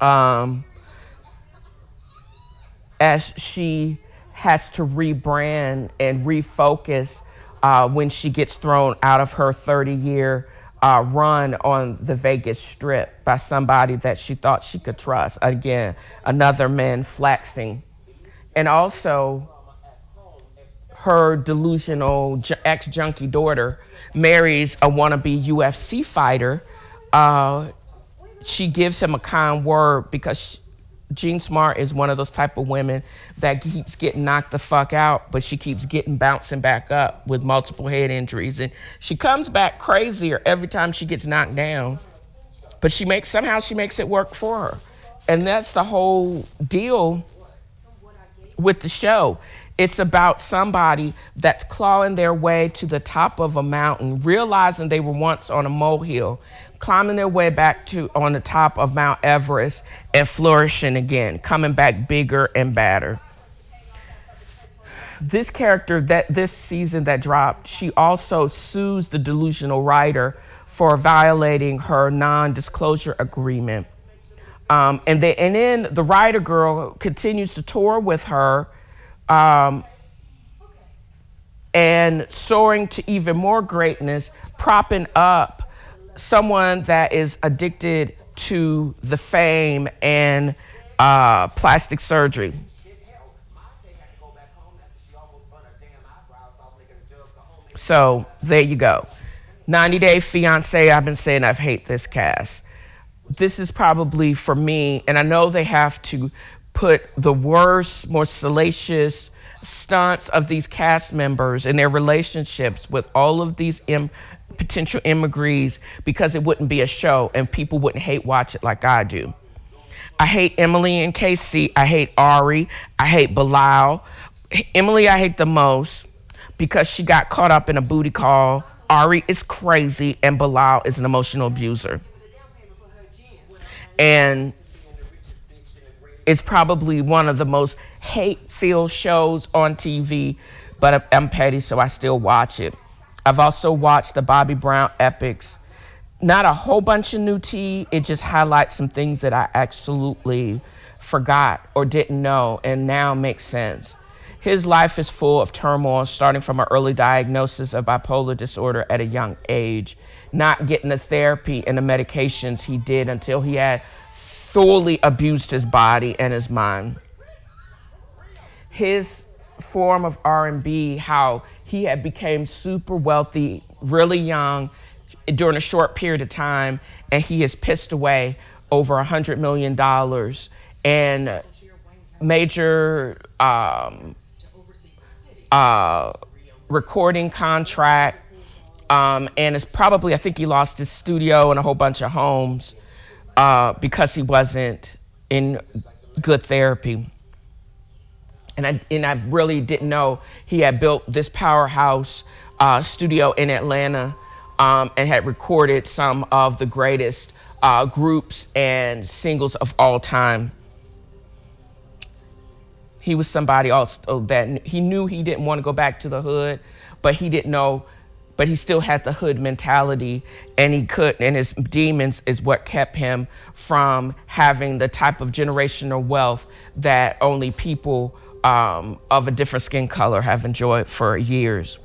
Um, as she has to rebrand and refocus uh, when she gets thrown out of her 30 year uh, run on the Vegas Strip by somebody that she thought she could trust. Again, another man flexing. And also, her delusional ex junkie daughter marries a wannabe UFC fighter. Uh, she gives him a kind word because Jean Smart is one of those type of women that keeps getting knocked the fuck out, but she keeps getting bouncing back up with multiple head injuries, and she comes back crazier every time she gets knocked down. But she makes somehow she makes it work for her, and that's the whole deal with the show. It's about somebody that's clawing their way to the top of a mountain, realizing they were once on a molehill, climbing their way back to on the top of Mount Everest and flourishing again, coming back bigger and badder. This character that this season that dropped, she also sues the delusional writer for violating her non-disclosure agreement. Um, and, they, and then the writer girl continues to tour with her um, and soaring to even more greatness, propping up someone that is addicted to the fame and uh, plastic surgery. So there you go. 90 Day Fiance. I've been saying I've hate this cast. This is probably for me, and I know they have to put the worst, more salacious stunts of these cast members and their relationships with all of these Im- potential immigrants because it wouldn't be a show and people wouldn't hate watch it like I do. I hate Emily and Casey. I hate Ari. I hate Bilal. Emily, I hate the most because she got caught up in a booty call. Ari is crazy, and Bilal is an emotional abuser. And it's probably one of the most hate filled shows on TV, but I'm petty, so I still watch it. I've also watched the Bobby Brown epics. Not a whole bunch of new tea, it just highlights some things that I absolutely forgot or didn't know and now makes sense. His life is full of turmoil, starting from an early diagnosis of bipolar disorder at a young age, not getting the therapy and the medications he did until he had thoroughly abused his body and his mind. His form of R&B, how he had became super wealthy really young during a short period of time, and he has pissed away over a hundred million dollars and major um, uh, recording contract. Um, and it's probably I think he lost his studio and a whole bunch of homes uh, because he wasn't in good therapy. And I, and I really didn't know he had built this powerhouse uh, studio in Atlanta um, and had recorded some of the greatest uh, groups and singles of all time. He was somebody also that he knew he didn't want to go back to the hood, but he didn't know but he still had the hood mentality and he could and his demons is what kept him from having the type of generational wealth that only people um, of a different skin color have enjoyed for years.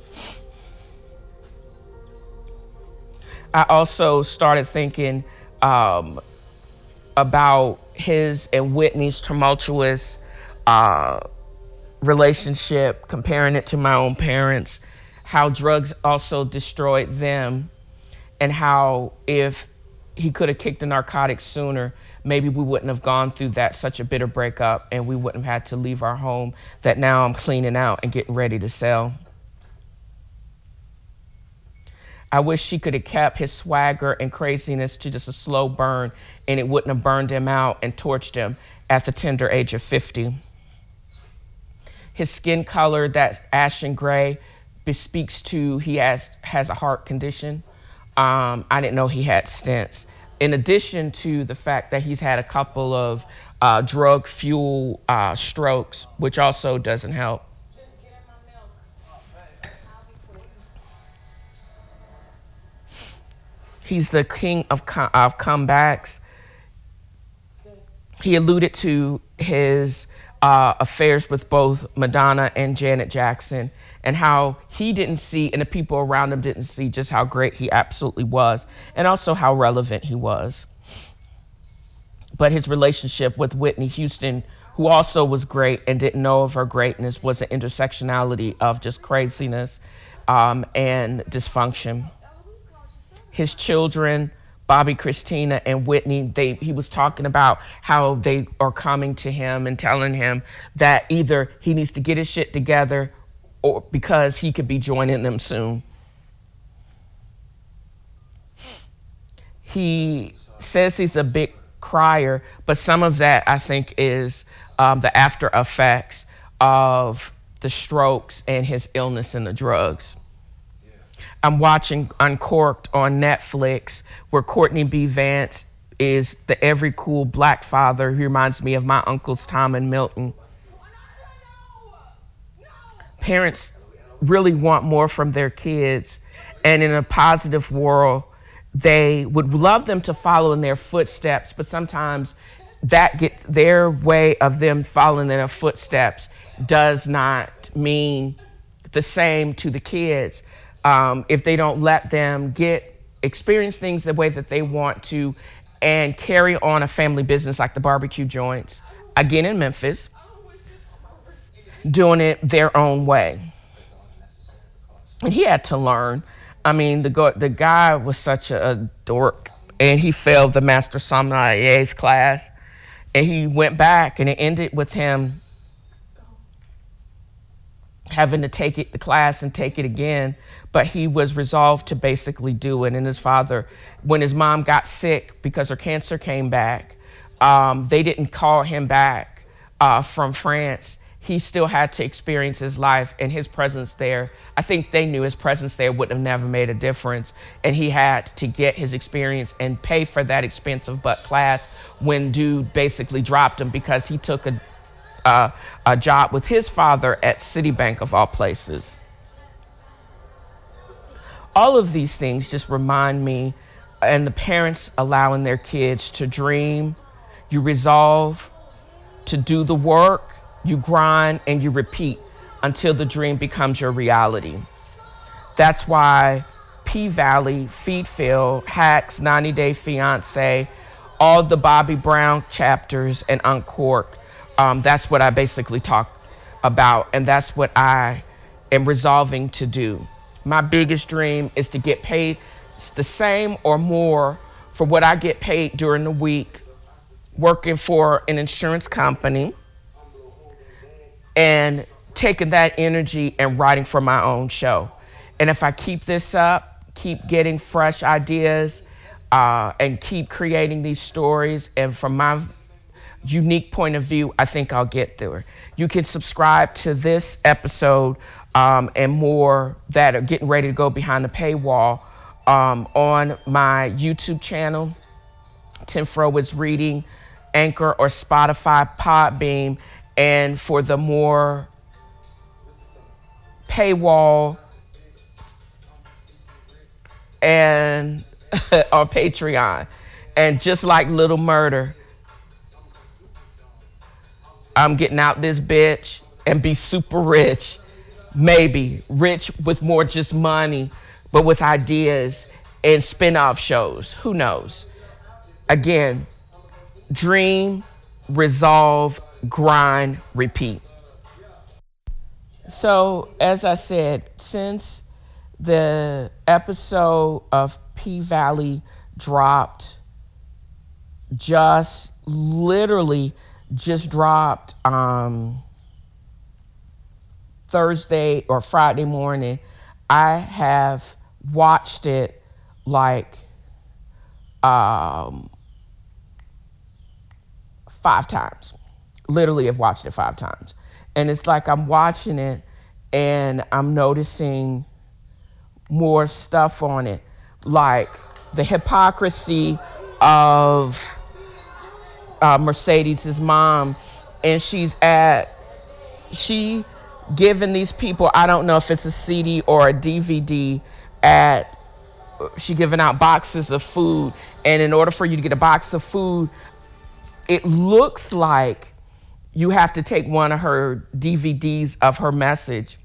I also started thinking um, about his and whitney's tumultuous uh, relationship comparing it to my own parents how drugs also destroyed them, and how if he could have kicked the narcotics sooner, maybe we wouldn't have gone through that such a bitter breakup and we wouldn't have had to leave our home that now I'm cleaning out and getting ready to sell. I wish she could have kept his swagger and craziness to just a slow burn and it wouldn't have burned him out and torched him at the tender age of 50. His skin color, that ashen gray, bespeaks to he has, has a heart condition. Um, I didn't know he had stents. In addition to the fact that he's had a couple of uh, drug fuel uh, strokes, which also doesn't help. He's the king of, of comebacks. He alluded to his uh, affairs with both Madonna and Janet Jackson and how he didn't see and the people around him didn't see just how great he absolutely was and also how relevant he was. But his relationship with Whitney Houston, who also was great and didn't know of her greatness, was an intersectionality of just craziness um, and dysfunction his children, Bobby, Christina, and Whitney, they he was talking about how they are coming to him and telling him that either he needs to get his shit together or because he could be joining them soon. He says he's a big crier, but some of that I think is um, the after effects of the strokes and his illness and the drugs. I'm watching Uncorked on Netflix, where Courtney B. Vance is the every cool black father who reminds me of my uncles Tom and Milton. Parents really want more from their kids, and in a positive world, they would love them to follow in their footsteps, but sometimes that gets their way of them following in their footsteps does not mean the same to the kids. Um, if they don't let them get experience things the way that they want to and carry on a family business like the barbecue joints again in Memphis doing it their own way and he had to learn I mean the the guy was such a, a dork and he failed the master sommelier's class and he went back and it ended with him having to take it the class and take it again but he was resolved to basically do it. And his father, when his mom got sick because her cancer came back, um, they didn't call him back uh, from France. He still had to experience his life and his presence there. I think they knew his presence there would have never made a difference. And he had to get his experience and pay for that expensive butt class when dude basically dropped him because he took a, uh, a job with his father at Citibank, of all places all of these things just remind me and the parents allowing their kids to dream you resolve to do the work you grind and you repeat until the dream becomes your reality. That's why p valley Feed Phil hacks 90 day fiance all the bobby brown chapters and uncork um, that's what i basically talk about and that's what i am resolving to do. My biggest dream is to get paid the same or more for what I get paid during the week working for an insurance company and taking that energy and writing for my own show. And if I keep this up, keep getting fresh ideas, uh, and keep creating these stories, and from my unique point of view, I think I'll get there. You can subscribe to this episode um, and more that are getting ready to go behind the paywall um, on my YouTube channel. TNFro is reading Anchor or Spotify, Podbean, and for the more paywall and on Patreon. And just like Little Murder, I'm getting out this bitch and be super rich maybe rich with more just money, but with ideas and spin off shows. Who knows? Again, dream, resolve, grind, repeat. So, as I said, since the episode of P Valley dropped, just literally just dropped um, Thursday or Friday morning, I have watched it like um, five times. Literally, have watched it five times. And it's like I'm watching it and I'm noticing more stuff on it, like the hypocrisy of uh, Mercedes's mom, and she's at she giving these people I don't know if it's a CD or a DVD at she giving out boxes of food, and in order for you to get a box of food, it looks like you have to take one of her DVDs of her message.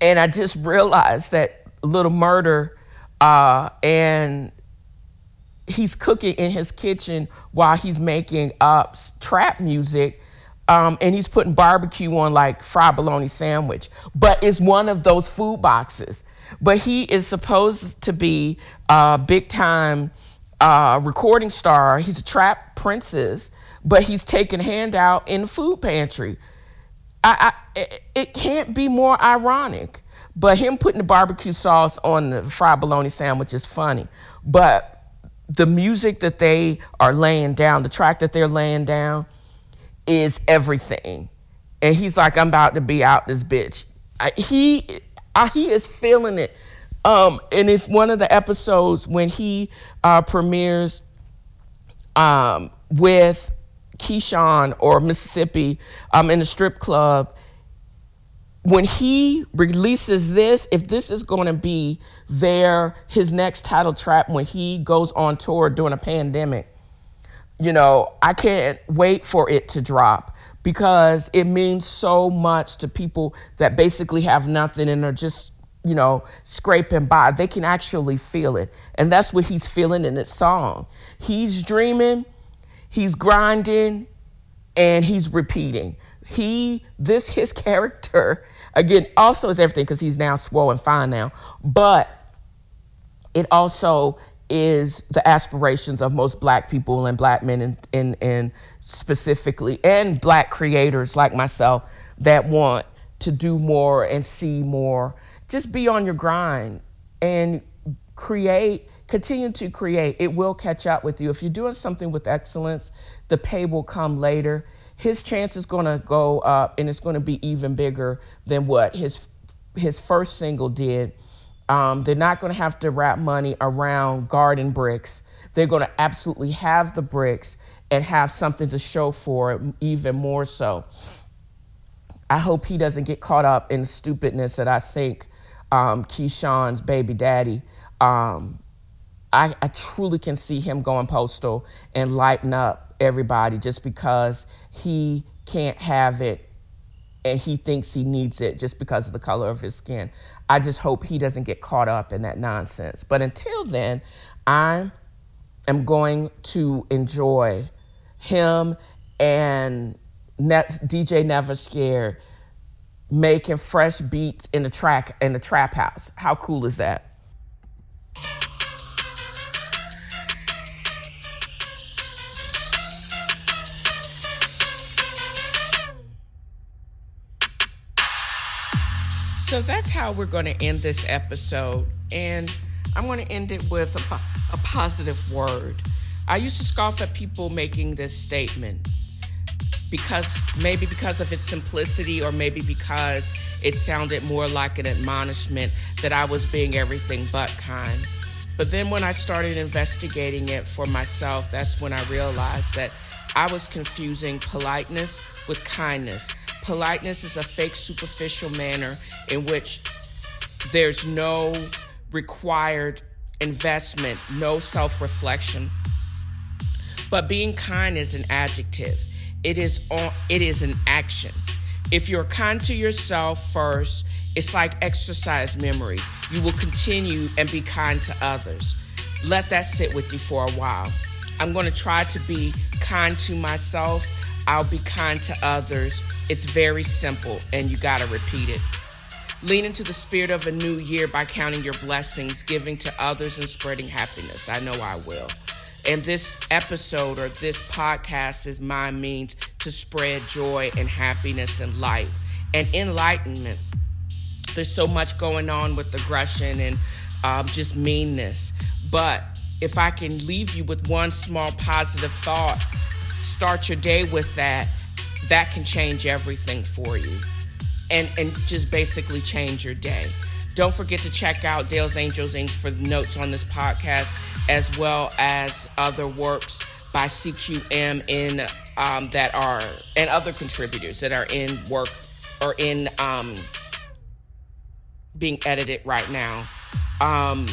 And I just realized that Lil Murda, uh, and he's cooking in his kitchen while he's making up trap music. Um, and he's putting barbecue on like fried bologna sandwich, but it's one of those food boxes. But he is supposed to be a big time uh, recording star. He's a trap princess, but he's taking handout in the food pantry. I, I, it can't be more ironic. But him putting the barbecue sauce on the fried bologna sandwich is funny. But the music that they are laying down, the track that they're laying down, is everything. And he's like, I'm about to be out this bitch. I, he I, he is feeling it. Um, and it's one of the episodes when he uh, premieres um, with Keyshawn or Mississippi um, in a strip club when he releases this, if this is going to be their his next title track when he goes on tour during a pandemic, you know, I can't wait for it to drop because it means so much to people that basically have nothing and are just, you know, scraping by. They can actually feel it. And that's what he's feeling in this song. He's dreaming, he's grinding, and he's repeating. He this his character again also is everything because he's now swole and fine now. But it also is the aspirations of most black people and black men and, and, and specifically and black creators like myself that want to do more and see more. Just be on your grind and create continue to create it will catch up with you if you're doing something with excellence the pay will come later his chance is going to go up and it's going to be even bigger than what his his first single did. Um, they're not going to have to wrap money around garden bricks. They're going to absolutely have the bricks and have something to show for it, even more so. I hope he doesn't get caught up in the stupidness that I think um, Keyshawn's baby daddy. Um, I, I truly can see him going postal and lighting up everybody just because he can't have it and he thinks he needs it just because of the color of his skin. I just hope he doesn't get caught up in that nonsense. But until then, I am going to enjoy him and DJ Never Scared making fresh beats in the track in the trap house. How cool is that? So that's how we're going to end this episode. And I'm going to end it with a, a positive word. I used to scoff at people making this statement because maybe because of its simplicity or maybe because it sounded more like an admonishment that I was being everything but kind. But then when I started investigating it for myself, that's when I realized that I was confusing politeness with kindness. Politeness is a fake, superficial manner in which there's no required investment, no self reflection. But being kind is an adjective. It is on, it is an action. If you're kind to yourself first, it's like exercise memory. You will continue and be kind to others. Let that sit with you for a while. I'm going to try to be kind to myself I'll be kind to others. It's very simple, and you got to repeat it. Lean into the spirit of a new year by counting your blessings, giving to others, and spreading happiness. I know I will. And this episode or this podcast is my means to spread joy and happiness and light and enlightenment. There's so much going on with aggression and um, just meanness. But if I can leave you with one small positive thought, start your day with that, that can change everything for you. And, and just basically change your day. Don't forget to check out Dale's Angels Inc. for the notes on this podcast, as well as other works by CQM in um, that are and other contributors that are in work or in um, being edited right now. Um,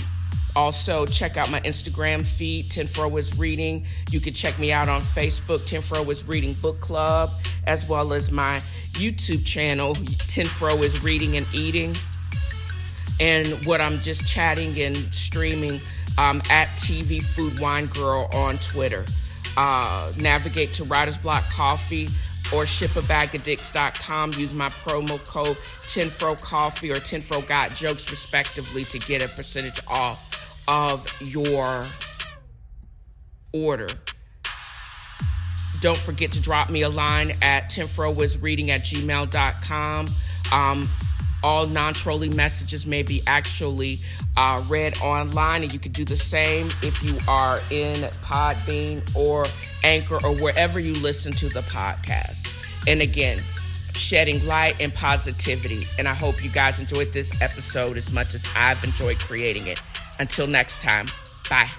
also, check out my Instagram feed, TNFro is Reading. You can check me out on Facebook, TNFro is Reading Book Club, as well as my YouTube channel, TNFro is Reading and Eating. And what I'm just chatting and streaming um, at TV Food Wine Girl on Twitter. Uh, navigate to Writer's Block Coffee or shipabagadicks.com. Use my promo code TNFro Coffee or TNFro Got Jokes, respectively, to get a percentage off of your order. Don't forget to drop me a line at tnfroisreading at gmail.com. Um, all non-trolling messages may be actually uh, read online and you can do the same if you are in podbean or anchor or wherever you listen to the podcast. And again shedding light and positivity. And i hope you guys enjoyed this episode as much as i've enjoyed creating it. Until next time bye